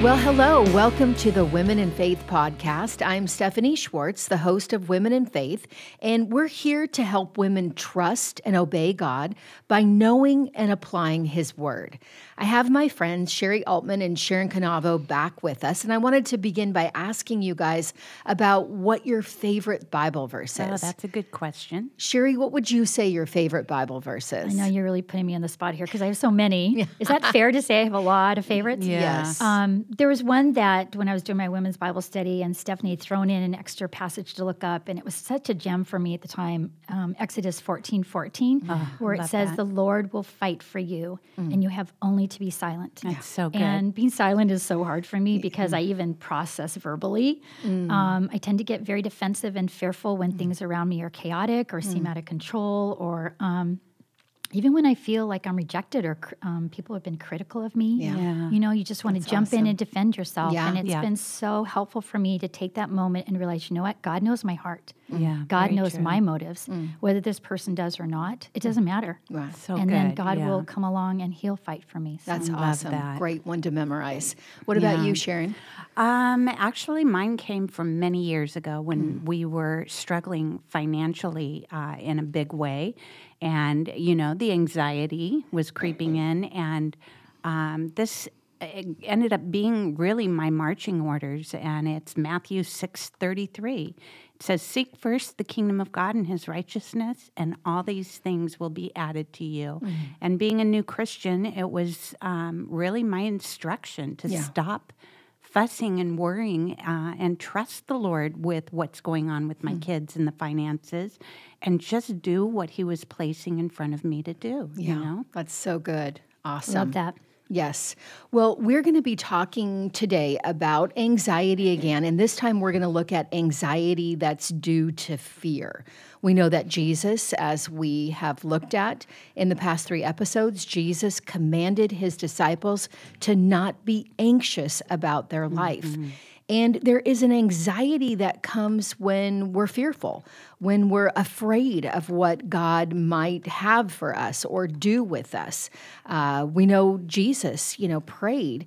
Well, hello. Welcome to the Women in Faith podcast. I'm Stephanie Schwartz, the host of Women in Faith, and we're here to help women trust and obey God by knowing and applying His Word. I have my friends Sherry Altman and Sharon Canavo back with us, and I wanted to begin by asking you guys about what your favorite Bible verse Oh, is. that's a good question. Sherry, what would you say your favorite Bible verse is? I know you're really putting me on the spot here because I have so many. Is that fair to say I have a lot of favorites? Yeah. Yes. Um, there was one that when I was doing my women's Bible study, and Stephanie had thrown in an extra passage to look up, and it was such a gem for me at the time. Um, Exodus 14 14, where it says, that. The Lord will fight for you, and you have only to be silent. That's so good. And being silent is so hard for me because I even process verbally. Um, I tend to get very defensive and fearful when things around me are chaotic or seem out of control or. Um, even when I feel like I'm rejected or um, people have been critical of me, Yeah. you know, you just want to jump in and defend yourself. Yeah. And it's Yeah. been so helpful for me to take that moment and realize, you know what? God knows my heart. Yeah, God knows true. my motives. Mm. Whether this person does or not, it doesn't mm. matter. Wow. So and then God yeah. will come along and he'll fight for me. So. That's awesome. that. Great one to memorize. What about you, Sharon? Um, actually, mine came from many years ago when we were struggling financially uh, in a big way, and you know the anxiety was creeping in, and um, this uh, ended up being really my marching orders, and it's Matthew six thirty three. It says, "Seek first the kingdom of God and His righteousness, and all these things will be added to you." And being a new Christian, it was um, really my instruction to Yeah. stop fussing and worrying uh, and trust the Lord with what's going on with my kids and the finances and just do what He was placing in front of me to do. You know? That's so good. Awesome. Love that. Yes. Well, we're going to be talking today about anxiety again, and this time we're going to look at anxiety that's due to fear. We know that Jesus, as we have looked at in the past three episodes, Jesus commanded his disciples to not be anxious about their life. Mm-hmm. And there is an anxiety that comes when we're fearful, when we're afraid of what God might have for us or do with us. Uh, we know Jesus, you know, prayed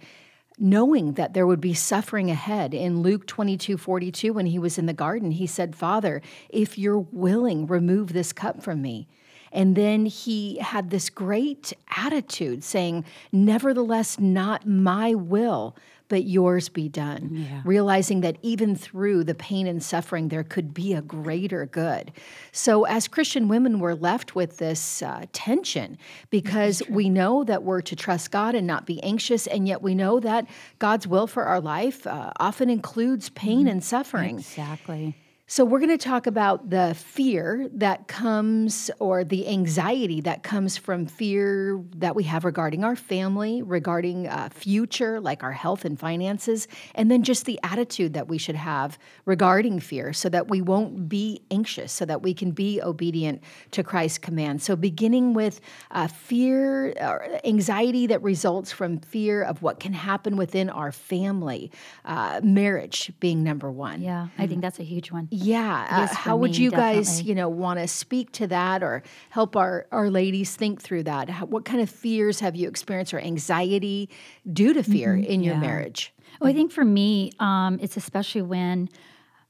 knowing that there would be suffering ahead. In Luke 22 42, when he was in the garden, he said, Father, if you're willing, remove this cup from me. And then he had this great attitude saying, Nevertheless, not my will, but yours be done. Realizing that even through the pain and suffering, there could be a greater good. So, as Christian women, we're left with this uh, tension because we know that we're to trust God and not be anxious, and yet we know that God's will for our life uh, often includes pain and suffering. Exactly. So, we're going to talk about the fear that comes, or the anxiety that comes from fear that we have regarding our family, regarding uh, future, like our health and finances, and then just the attitude that we should have regarding fear so that we won't be anxious, so that we can be obedient to Christ's command. So, beginning with uh, fear or anxiety that results from fear of what can happen within our family, uh, marriage being number one. Yeah, I think that's a huge one. Yeah. Uh, how would me, you guys, you know, want to speak to that or help our, our ladies think through that? How, what kind of fears have you experienced or anxiety due to fear in your yeah. marriage? Well, I think for me, um, it's especially when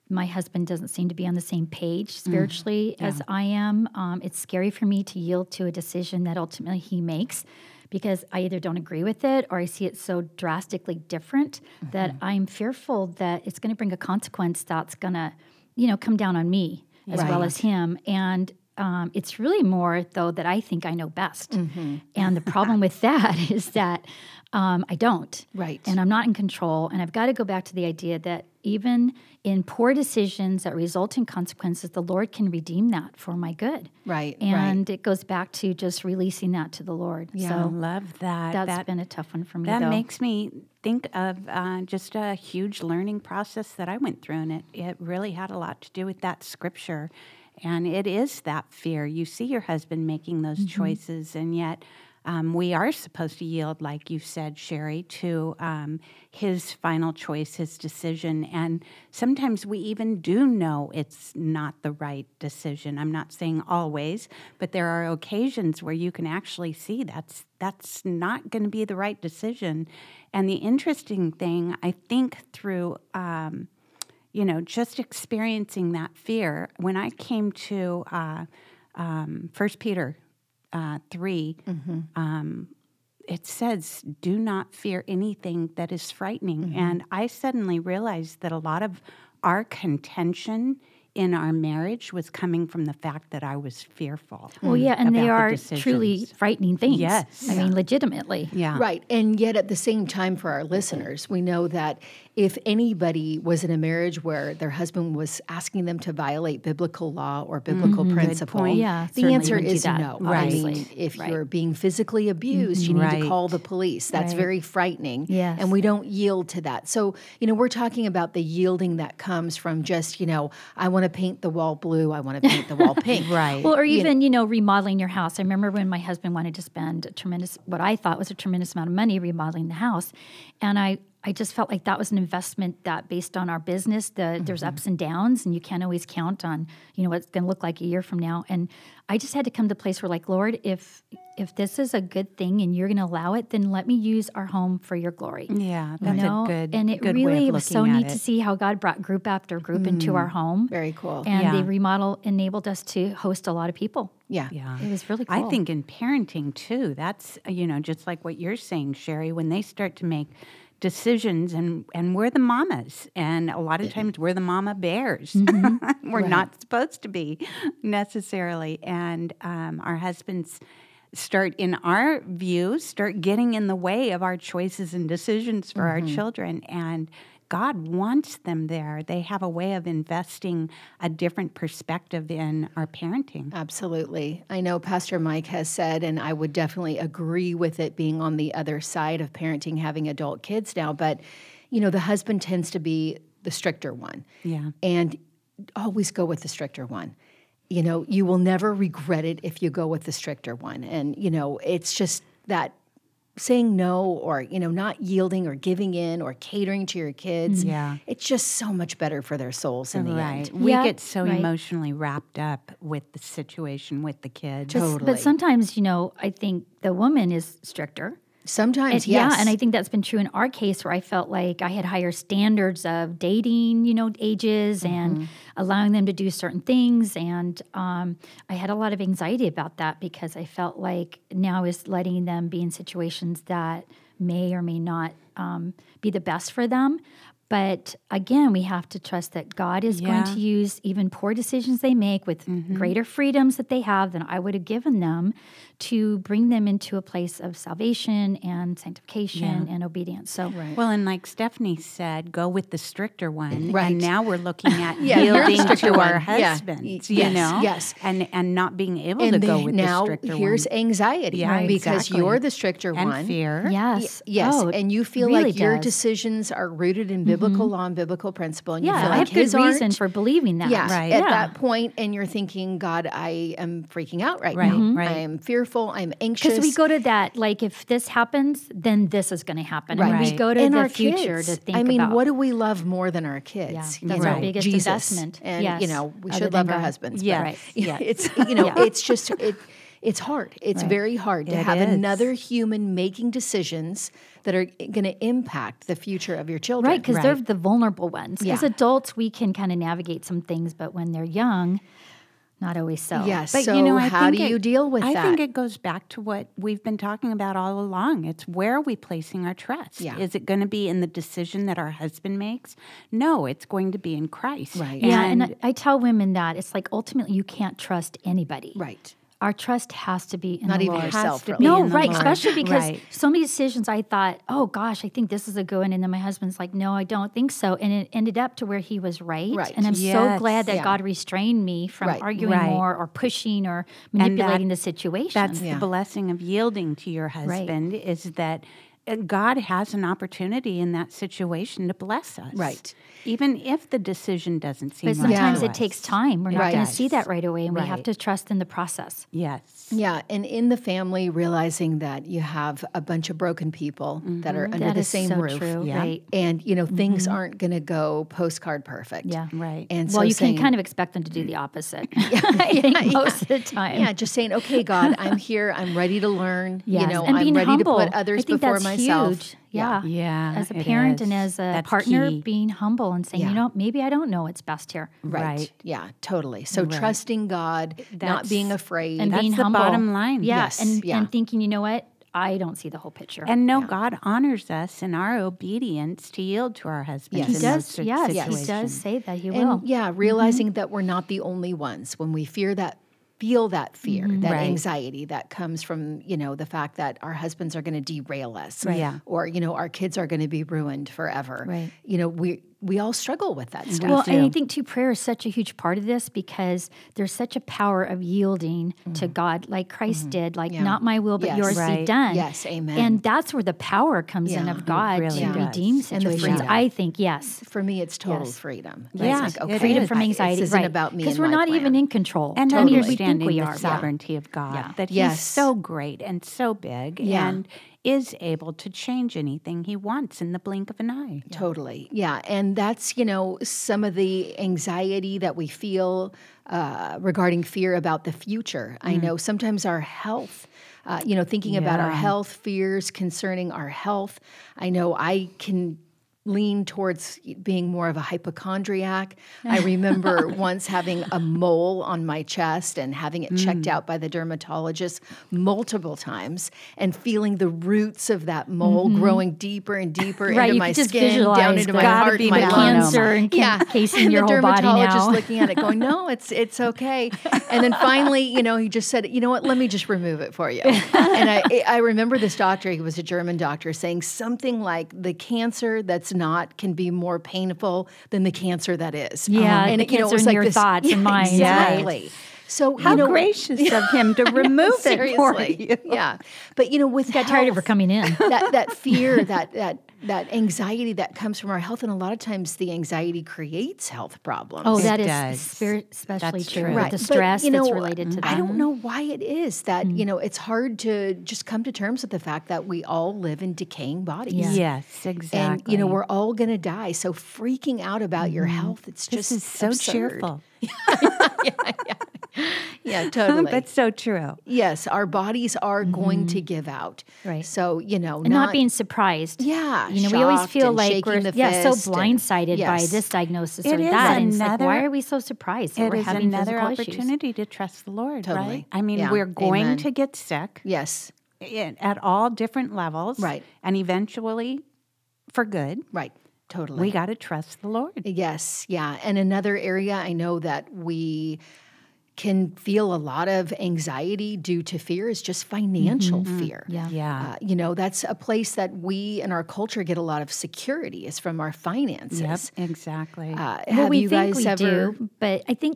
my husband doesn't seem to be on the same page spiritually as I am. Um, it's scary for me to yield to a decision that ultimately he makes because I either don't agree with it or I see it so drastically different that I'm fearful that it's going to bring a consequence that's going to, you know, come down on me as well as him. And um, it's really more, though, that I think I know best. And the problem with that is that um, I don't. Right. And I'm not in control. And I've got to go back to the idea that even in poor decisions that result in consequences, the Lord can redeem that for my good. Right, right. And it goes back to just releasing that to the Lord. Yeah, I So love that. that's that been a tough one for me. that though. makes me think of uh, just a huge learning process that I went through, and it, it really had a lot to do with that scripture. And it is that fear. You see your husband making those choices, and yet um, we are supposed to yield, like you said, Sherry, to um, his final choice, his decision. And sometimes we even do know it's not the right decision. I'm not saying always, but there are occasions where you can actually see that's that's not going to be the right decision. And the interesting thing, I think, through um, you know, just experiencing that fear. When I came to uh, um, First Peter uh, 3, Mm-hmm. um, it says, Do not fear anything that is frightening. Mm-hmm. And I suddenly realized that a lot of our contention in our marriage was coming from the fact that I was fearful. Well, yeah, and they about the are truly frightening things. Yes. I mean, legitimately. Yeah. Right. And yet, at the same time, for our listeners, we know that if anybody was in a marriage where their husband was asking them to violate biblical law or biblical mm-hmm. principle. Yeah, the certainly answer is that. no. Right. I mean, if Right. you're being physically abused, you need to call the police. That's Right. very frightening. Yes. And we don't yield to that. So, you know, we're talking about the yielding that comes from just, you know, I want to paint the wall blue, I want to paint the wall pink. Right. Well, or even, you know, remodeling your house. I remember when my husband wanted to spend a tremendous, what I thought was a tremendous amount of money remodeling the house. And I, I just felt like that was an investment that based on our business, the, there's ups and downs and you can't always count on, you know, what it's going to look like a year from now. And I just had to come to a place where like, Lord, if, if this is a good thing and you're going to allow it, then let me use our home for your glory. Yeah, You that's know? a good and it good really of was so neat it. to see how God brought group after group into our home. Very cool. And Yeah. the remodel enabled us to host a lot of people. yeah. Yeah. It was really cool. I think in parenting too, that's uh, you know just like what you're saying, Sherry. When they start to make decisions, and and we're the mamas, and a lot of times we're the mama bears. Mm-hmm. we're not supposed to be necessarily, and um, our husbands start in our view start getting in the way of our choices and decisions for Mm-hmm. our children and God wants them there. They have a way of investing a different perspective in our parenting. Absolutely. I know Pastor Mike has said, and I would definitely agree with it being on the other side of parenting, having adult kids now, but you know, the husband tends to be the stricter one. Yeah. And always go with the stricter one. You know, you will never regret it if you go with the stricter one. And, you know, it's just that saying no or, you know, not yielding or giving in or catering to your kids. Mm-hmm. Yeah. It's just so much better for their souls in the Right. end. We Yeah, get so right. emotionally wrapped up with the situation with the kids. But- Totally. But sometimes, you know, I think the woman is stricter. Sometimes, And- yes. Yeah, and I think that's been true in our case where I felt like I had higher standards of dating, you know, ages Mm-hmm. and allowing them to do certain things. And um, I had a lot of anxiety about that because I felt like now is letting them be in situations that may or may not um, be the best for them. But again, we have to trust that God is going to use even poor decisions they make with greater freedoms that they have than I would have given them to bring them into a place of salvation and sanctification and obedience. So, Well, and like Stephanie said, go with the stricter one. Right. And now we're looking at Yeah, yielding to our one. Yeah. husbands, Y- you yes, know? yes. And and not being able and to go with now the stricter here's one. anxiety Yeah, because exactly. you're the stricter and one. fear. yes. Yes, Oh, and you feel really like your does. Mm-hmm. decisions are rooted in biblical Mm-hmm. law and biblical principle, and you Yeah, feel I like have good his reason for believing that. yeah, Right. at Yeah. that point, and you're thinking, God, I am freaking out right, Right, now. Right. I am fearful. I'm anxious. Because we go to that, like, if this happens, then this is going to happen. Right. And we go to and the our future kids. to think I mean, about. what do we love more than our kids? Yeah, You that's our biggest Jesus. investment. And you know, we other should love our husbands. Yes. but Right. yeah, Yeah. it's you know, it's just it. It's hard. It's very hard to It have is. another human making decisions that are going to impact the future of your children. Right, because they're the vulnerable ones. Yeah. As adults, we can kind of navigate some things, but when they're young, not always so. Yes. But so you know, I how think do it- you deal with I that? I think it goes back to what we've been talking about all along. It's where are we placing our trust? Yeah. Is it going to be in the decision that our husband makes? No, it's going to be in Christ. Right. Yeah, And, and I, I tell women that it's like ultimately you can't trust anybody. right. Our trust has to be in Not the even Lord. yourself. to really. be No, in the right. Lord. Especially because Right. so many decisions I thought, oh gosh, I think this is a good one. And then my husband's like, no, I don't think so. And it ended up to where he was right. Right. And I'm so glad that Yeah. God restrained me from Right. arguing Right. more or pushing or that- manipulating the situation. That's Yeah. the blessing of yielding to your husband is that Uh, God has an opportunity in that situation to bless us. Right. Even if the decision doesn't seem But right sometimes to it us. takes time. We're not Right. going to see that right away, and we have to trust in the process. Yes. Yeah, and in the family, realizing that you have a bunch of broken people that are mm-hmm. under That the is same so roof, true. Yeah. Right. and you know things mm-hmm. aren't going to go postcard perfect. Yeah. Right. and well, so you saying, can kind of expect them to do the opposite. I think most of the time. yeah, just saying, okay, God, I'm here. I'm ready to learn. Yes. You know, and I'm being ready humble. to put others I think before that's myself. Huge. Yeah. Yeah, As a it parent and as a That's partner, key. being humble and saying, Yeah. you know, maybe I don't know what's best here. Right. Right. Yeah, totally. So trusting God, not being afraid. And That's being the humble. bottom line. Yeah. Yes, And, yeah. and thinking, you know what? I don't see the whole picture. And no, God honors us in our obedience to yield to our husbands. Yes. he does, those si- yes, he does say that he and will. yeah, mm-hmm. realizing that we're not the only ones when we fear that feel that fear, mm-hmm. that Right. anxiety that comes from, you know, the fact that our husbands are going to derail us Right. Yeah. or, you know, our kids are going to be ruined forever. Right. You know, we we all struggle with that stuff. Well, and I think too, prayer is such a huge part of this because there's such a power of yielding to God, like Christ did. Like, Mm-hmm. Yeah. not my will, but Yes. yours be done. Yes, amen. And that's where the power comes in of God really to does. redeem And the situations. freedom. I think yes, For me, it's total Yes. freedom. Yeah, it's like, okay, freedom from anxiety. This isn't right? about me because we're my not even in control. and Totally. we think understanding we the are. sovereignty of God, Yeah. that Yes. He's so great and so big Yeah. and is able to change anything He wants in the blink of an eye. Totally. Yeah. And that's, you know, some of the anxiety that we feel uh, regarding fear about the future. I know sometimes our health, uh, you know, thinking about our health, fears concerning our health. I know I can lean towards being more of a hypochondriac. I remember once having a mole on my chest and having it checked mm. out by the dermatologist multiple times and feeling the roots of that mole mm-hmm. growing deeper and deeper Right, into my skin, down into my heart, be my melanoma. lungs. cancer and yeah, encasing and your the whole body dermatologist now. looking at it, going, "No, it's it's okay." And then finally, you know, he just said, "You know what? Let me just remove it for you." and I I remember this doctor. He was a German doctor saying something like, "The cancer that's not can be more painful than the cancer that is." Yeah, um, and the it, you know, it cancer was in like your this, thoughts and yeah, minds, right. Exactly. So How you know, gracious of Him to remove it for seriously, you. yeah. But you know, with Got tired of her coming in. that that fear, that that that anxiety that comes from our health, and a lot of times the anxiety creates health problems. Oh, that is does. spirit, especially That's true. true. Right, the but, stress you that's related to that. I don't know why it is that mm. you know it's hard to just come to terms with the fact that we all live in decaying bodies. Yeah. Yes, exactly. And you know we're all going to die. So freaking out about your mm-hmm. health, it's this just is so absurd. cheerful. Yeah, totally. That's so true. yes, our bodies are going to mm-hmm. give out. Right. So you know, and not, being surprised. Yeah, You know, we always feel like we're the yeah, so fist and- blindsided by this diagnosis It or is that. And it's like, another- why are we so surprised that It we're is having another physical issues? opportunity to trust the Lord, Totally. right? I mean, Yeah. we're going Amen. to get sick Yes, i- at all different levels, Right. And eventually, for good, right. Totally. we got to trust the Lord. Yes, yeah. And another area I know that we can feel a lot of anxiety due to fear is just financial fear. Yeah. Yeah. Uh, you know, that's a place that we in our culture get a lot of security is from our finances. Yep, exactly. Uh, well, have we you think guys we ever? do, but I think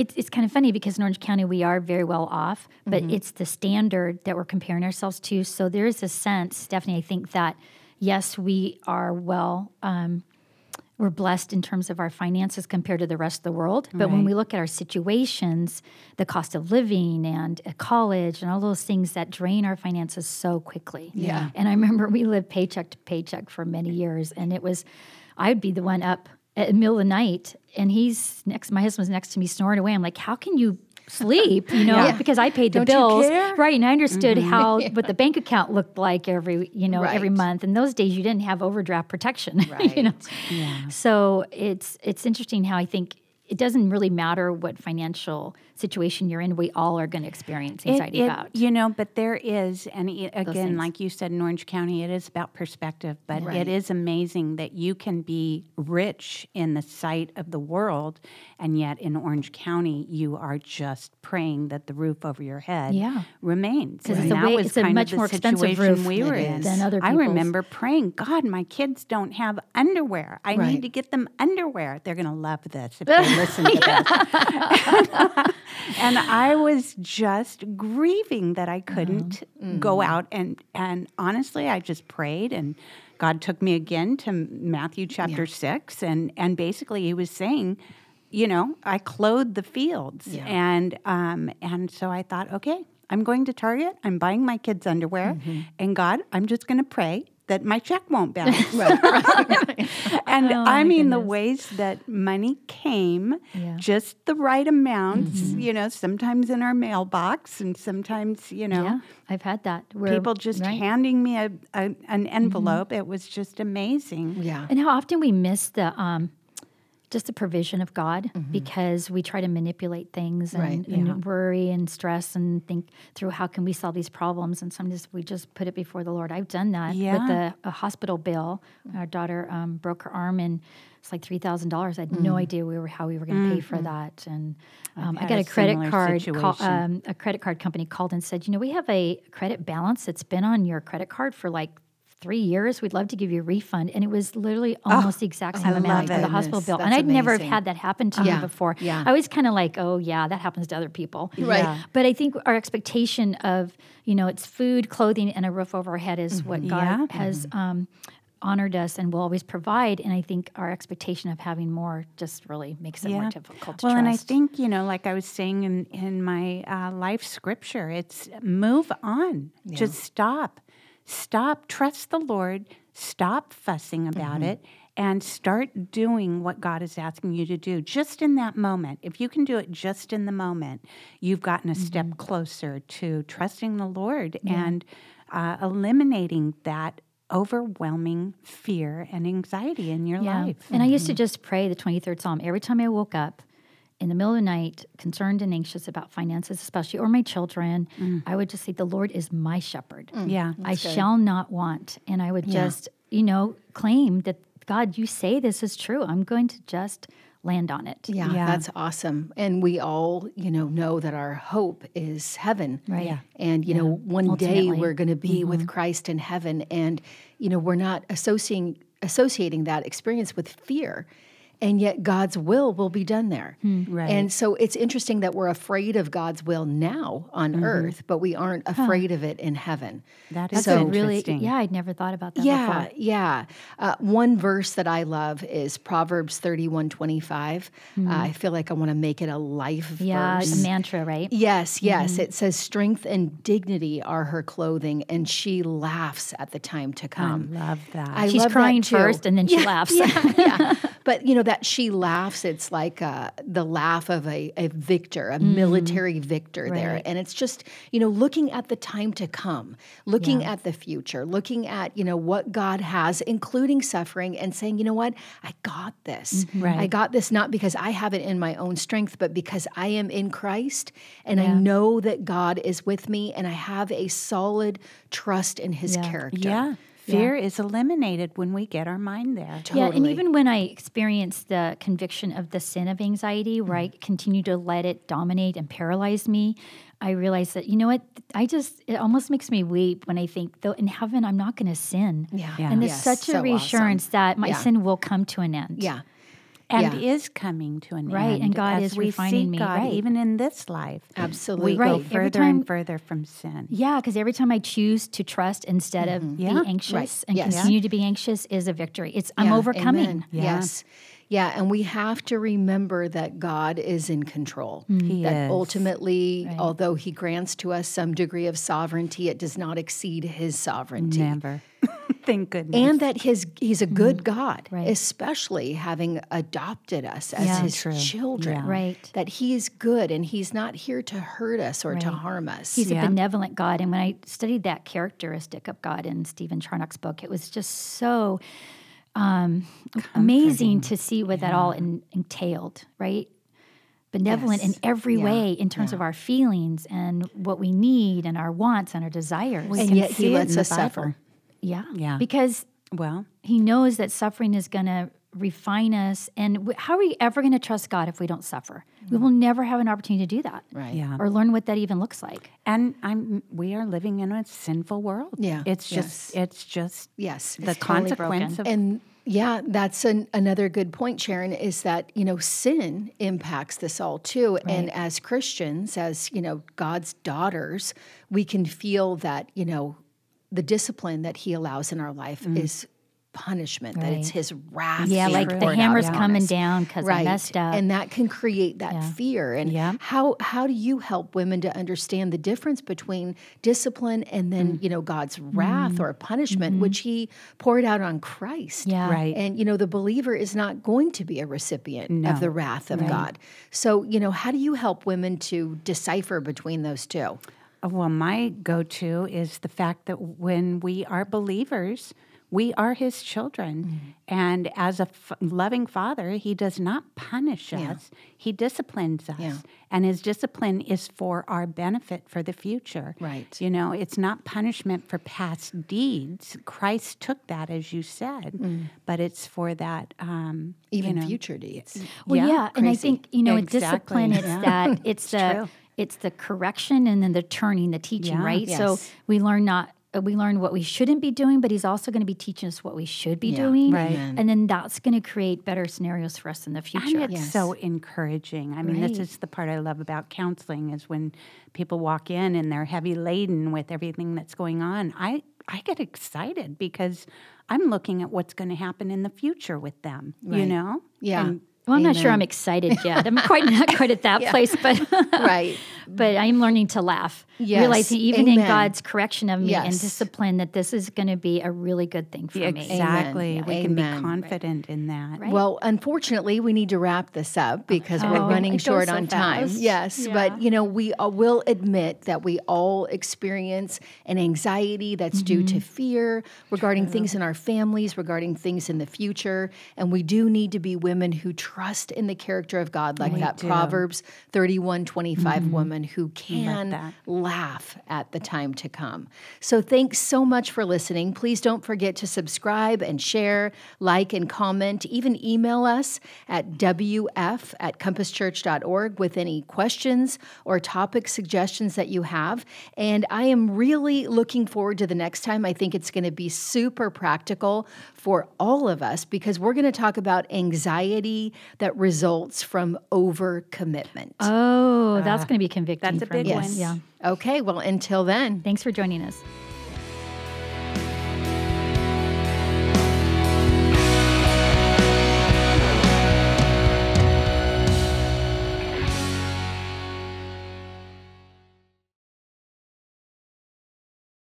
it's it's kind of funny because in Orange County we are very well off, but Mm-hmm. it's the standard that we're comparing ourselves to. So there is a sense, Stephanie, I think that yes, we are well. Um, we're blessed in terms of our finances compared to the rest of the world. But when we look at our situations, the cost of living and uh, college and all those things that drain our finances so quickly. Yeah. And I remember we lived paycheck to paycheck for many years. And it was, I'd be the one up at the middle of the night and he's next, my husband's next to me snoring away. I'm like, how can you sleep? You know, Yeah. because I paid the Don't bills. Right. And I understood mm-hmm. how, what the bank account looked like every, you know, every month. And those days you didn't have overdraft protection. right. you know? Right. So it's it's interesting how I think it doesn't really matter what financial situation you're in. We all are going to experience It- anxiety it- about. You know, but there is, and i- again, like you said in Orange County, it is about perspective. But Right. it is amazing that you can be rich in the sight of the world, and yet in Orange County, you are just praying that the roof over your head Yeah. remains. 'Cause And it's a that way- was it's a much of the more expensive situation roof we were in. than other I remember praying, God, my kids don't have underwear. I Right. need to get them underwear. They're going to love this if they listen to this. and I was just grieving that I couldn't mm-hmm. go mm-hmm. out and and honestly, I just prayed and God took me again to Matthew chapter six, and and basically He was saying, you know, I clothed the fields, Yeah. and um and so I thought, okay, I'm going to Target. I'm buying my kids underwear, mm-hmm. and God, I'm just going to pray that my check won't bounce. and Oh, I my mean, the ways that money came, Yeah. just the right amounts, you know, sometimes in our mailbox and sometimes, you know, Yeah, I've had that. Where, people just right. handing me a, a an envelope. It was just amazing. Yeah. And how often we miss the um, just the provision of God Mm-hmm. because we try to manipulate things and, Right, and worry and stress and think through how can we solve these problems. And sometimes we just put it before the Lord. I've done that Yeah. with the a hospital bill. Our daughter um, broke her arm and it's like three thousand dollars. I had no idea we were how we were going to pay for that. And um, I got a a credit card. Call, um, a credit card company called and said, you know, we have a credit balance that's been on your credit card for like three years. We'd love to give you a refund. And it was literally almost the exact same I amount for the hospital bill. that's and I'd never have had that happen to Yeah, me before. yeah. I was kind of like, oh, yeah, that happens to other people. Right. Yeah. But I think our expectation of, you know, it's food, clothing, and a roof over our head is what God Yeah. has um, honored us and will always provide. And I think our expectation of having more just really makes it more difficult to well, trust. and I think you know, like I was saying in in my uh, life scripture, it's move on. Just stop, stop. Trust the Lord. Stop fussing about Mm-hmm. it. And start doing what God is asking you to do just in that moment. If you can do it just in the moment, you've gotten a Mm-hmm. step closer to trusting the Lord and uh, eliminating that overwhelming fear and anxiety in your life. And I used Mm-hmm. to just pray the 23rd Psalm every time I woke up in the middle of the night, concerned and anxious about finances, especially, or my children. Mm. I would just say, The Lord is my shepherd. Yeah. I shall not want. And I would just, you know, claim that, God, you say this is true. I'm going to just land on it. Yeah, Yeah. that's awesome. And we all, you know, know that our hope is heaven. Right. Yeah. And, you know, one day we're going to be with Christ in heaven. And, you know, we're not associating associating that experience with fear. And yet God's will will be done there. Right. And so it's interesting that we're afraid of God's will now on earth, but we aren't afraid of it in heaven. That is So- a really, yeah, I'd never thought about that Yeah, before. yeah. Uh, one verse that I love is Proverbs thirty-one twenty-five. Uh, I feel like I want to make it a life Yeah, verse. a mantra, right? Yes, yes. It says, Strength and dignity are her clothing, and she laughs at the time to come. Love that. I She's love that crying too. first and then she laughs. Yeah, yeah. But you know that she laughs. It's like uh, the laugh of a, a victor, a military victor there, Mm-hmm. And it's just you know looking at the time to come, looking at the future, looking at you know what God has, including suffering, and saying, you know what, I got this. Mm-hmm. Right. I got this not because I have it in my own strength, but because I am in Christ, and I know that God is with me, and I have a solid trust in His Yeah. character. yeah. Fear is eliminated when we get our mind there. Yeah, and even when I experienced the conviction of the sin of anxiety, where I mm-hmm. continue to let it dominate and paralyze me, I realized that you know what? I just it almost makes me weep when I think, though in heaven I'm not going to sin. Yeah. Yeah. And there's Yes, such a so awesome. reassurance that my Yeah. sin will come to an end. Yeah. And Yeah. is coming to an Right, end. Right, and God as is refining me, God, right. even in this life. Absolutely. We Right, go every further time- and further from sin. Yeah, because every time I choose to trust instead of mm-hmm. Yeah. be anxious and Yes. continue to be anxious is a victory. It's I'm Yeah, overcoming. Yeah. Yes. Yeah, and we have to remember that God is in control. Mm. He that is. ultimately, although He grants to us some degree of sovereignty, it does not exceed His sovereignty. Never. Thank goodness. And that his he's a good God, Right. especially having adopted us as Yeah. his True. children. Yeah. Right. That he is good and he's not here to hurt us or to harm us. He's Yeah. a benevolent God. And when I studied that characteristic of God in Stephen Charnock's book, it was just so um, amazing to see what that all en- entailed, right? Benevolent Yes. in every Yeah. way in terms of our feelings and what we need and our wants and our desires. and yet he lets us suffer. Bible. yeah. Yeah. Because well, he knows that suffering is going to refine us. And w- how are we ever going to trust God if we don't suffer? We will never have an opportunity to do that. Right. yeah. Or learn what that even looks like. And I'm we are living in a sinful world. Yeah. It's just Yes. it's just Yes. the totally consequence broken. of and Yeah, that's an, another good point, Sharon, is that, you know, sin impacts this all too. And as Christians, as, you know, God's daughters, we can feel that, you know, the discipline that He allows in our life is punishment, that it's His wrath. Yeah, like the poured out hammer's coming down because I messed up. And that can create that fear. And Yeah. how how do you help women to understand the difference between discipline and then, Mm. you know, God's wrath or punishment, which he poured out on Christ? Mm-hmm. Yeah. Right. And you know, the believer is not going to be a recipient of the wrath of God. So, you know, how do you help women to decipher between those two? Uh, Well, my go to is the fact that when we are believers, we are his children. Mm-hmm. And as a f- loving father, he does not punish us, he disciplines us. Yeah. And his discipline is for our benefit for the future. Right. You know, it's not punishment for past deeds. Christ took that, as you said, but it's for that. Um, Mm. Even you know, future deeds. Well, yeah, and I think you know, in Exactly, discipline, it's yeah. that it's the true. It's the correction and then the turning, the teaching, Yeah. right? So we learn not uh, we learn what we shouldn't be doing, but he's also going to be teaching us what we should be Yeah, doing, right. Amen. and then that's going to create better scenarios for us in the And future. it's Yes. so encouraging. I mean, this Right. is the part I love about counseling is when people walk in and they're heavy laden with everything that's going on. I I get excited because I'm looking at what's going to happen in the future with them. You know? Yeah. And Well, I'm not sure I'm excited yet. I'm quite not quite at that place, but right. but I'm learning to laugh, Yes, realizing even in. God's correction of me and discipline that this is going to be a really good thing for me. exactly. Amen. We can be Amen. confident in that. Right. Well, unfortunately, we need to wrap this up because we're Oh, running it short so on time. Yes, Yeah. but you know, we uh, will admit that we all experience an anxiety that's due Mm-hmm. to fear regarding things in our families, regarding things in the future, and we do need to be women who trust in the character of God, like that do. Proverbs thirty-one twenty-five Mm-hmm. woman who can laugh at the time to come. So thanks so much for listening. Please don't forget to subscribe and share, like and comment. Even email us at wf at compasschurch.org with any questions or topic suggestions that you have. And I am really looking forward to the next time. I think it's going to be super practical for all of us because we're going to talk about anxiety that results from overcommitment. Oh, that's uh, going to be convicting. that's a big one. yes. Yeah. Okay, well, until then. Thanks for joining us.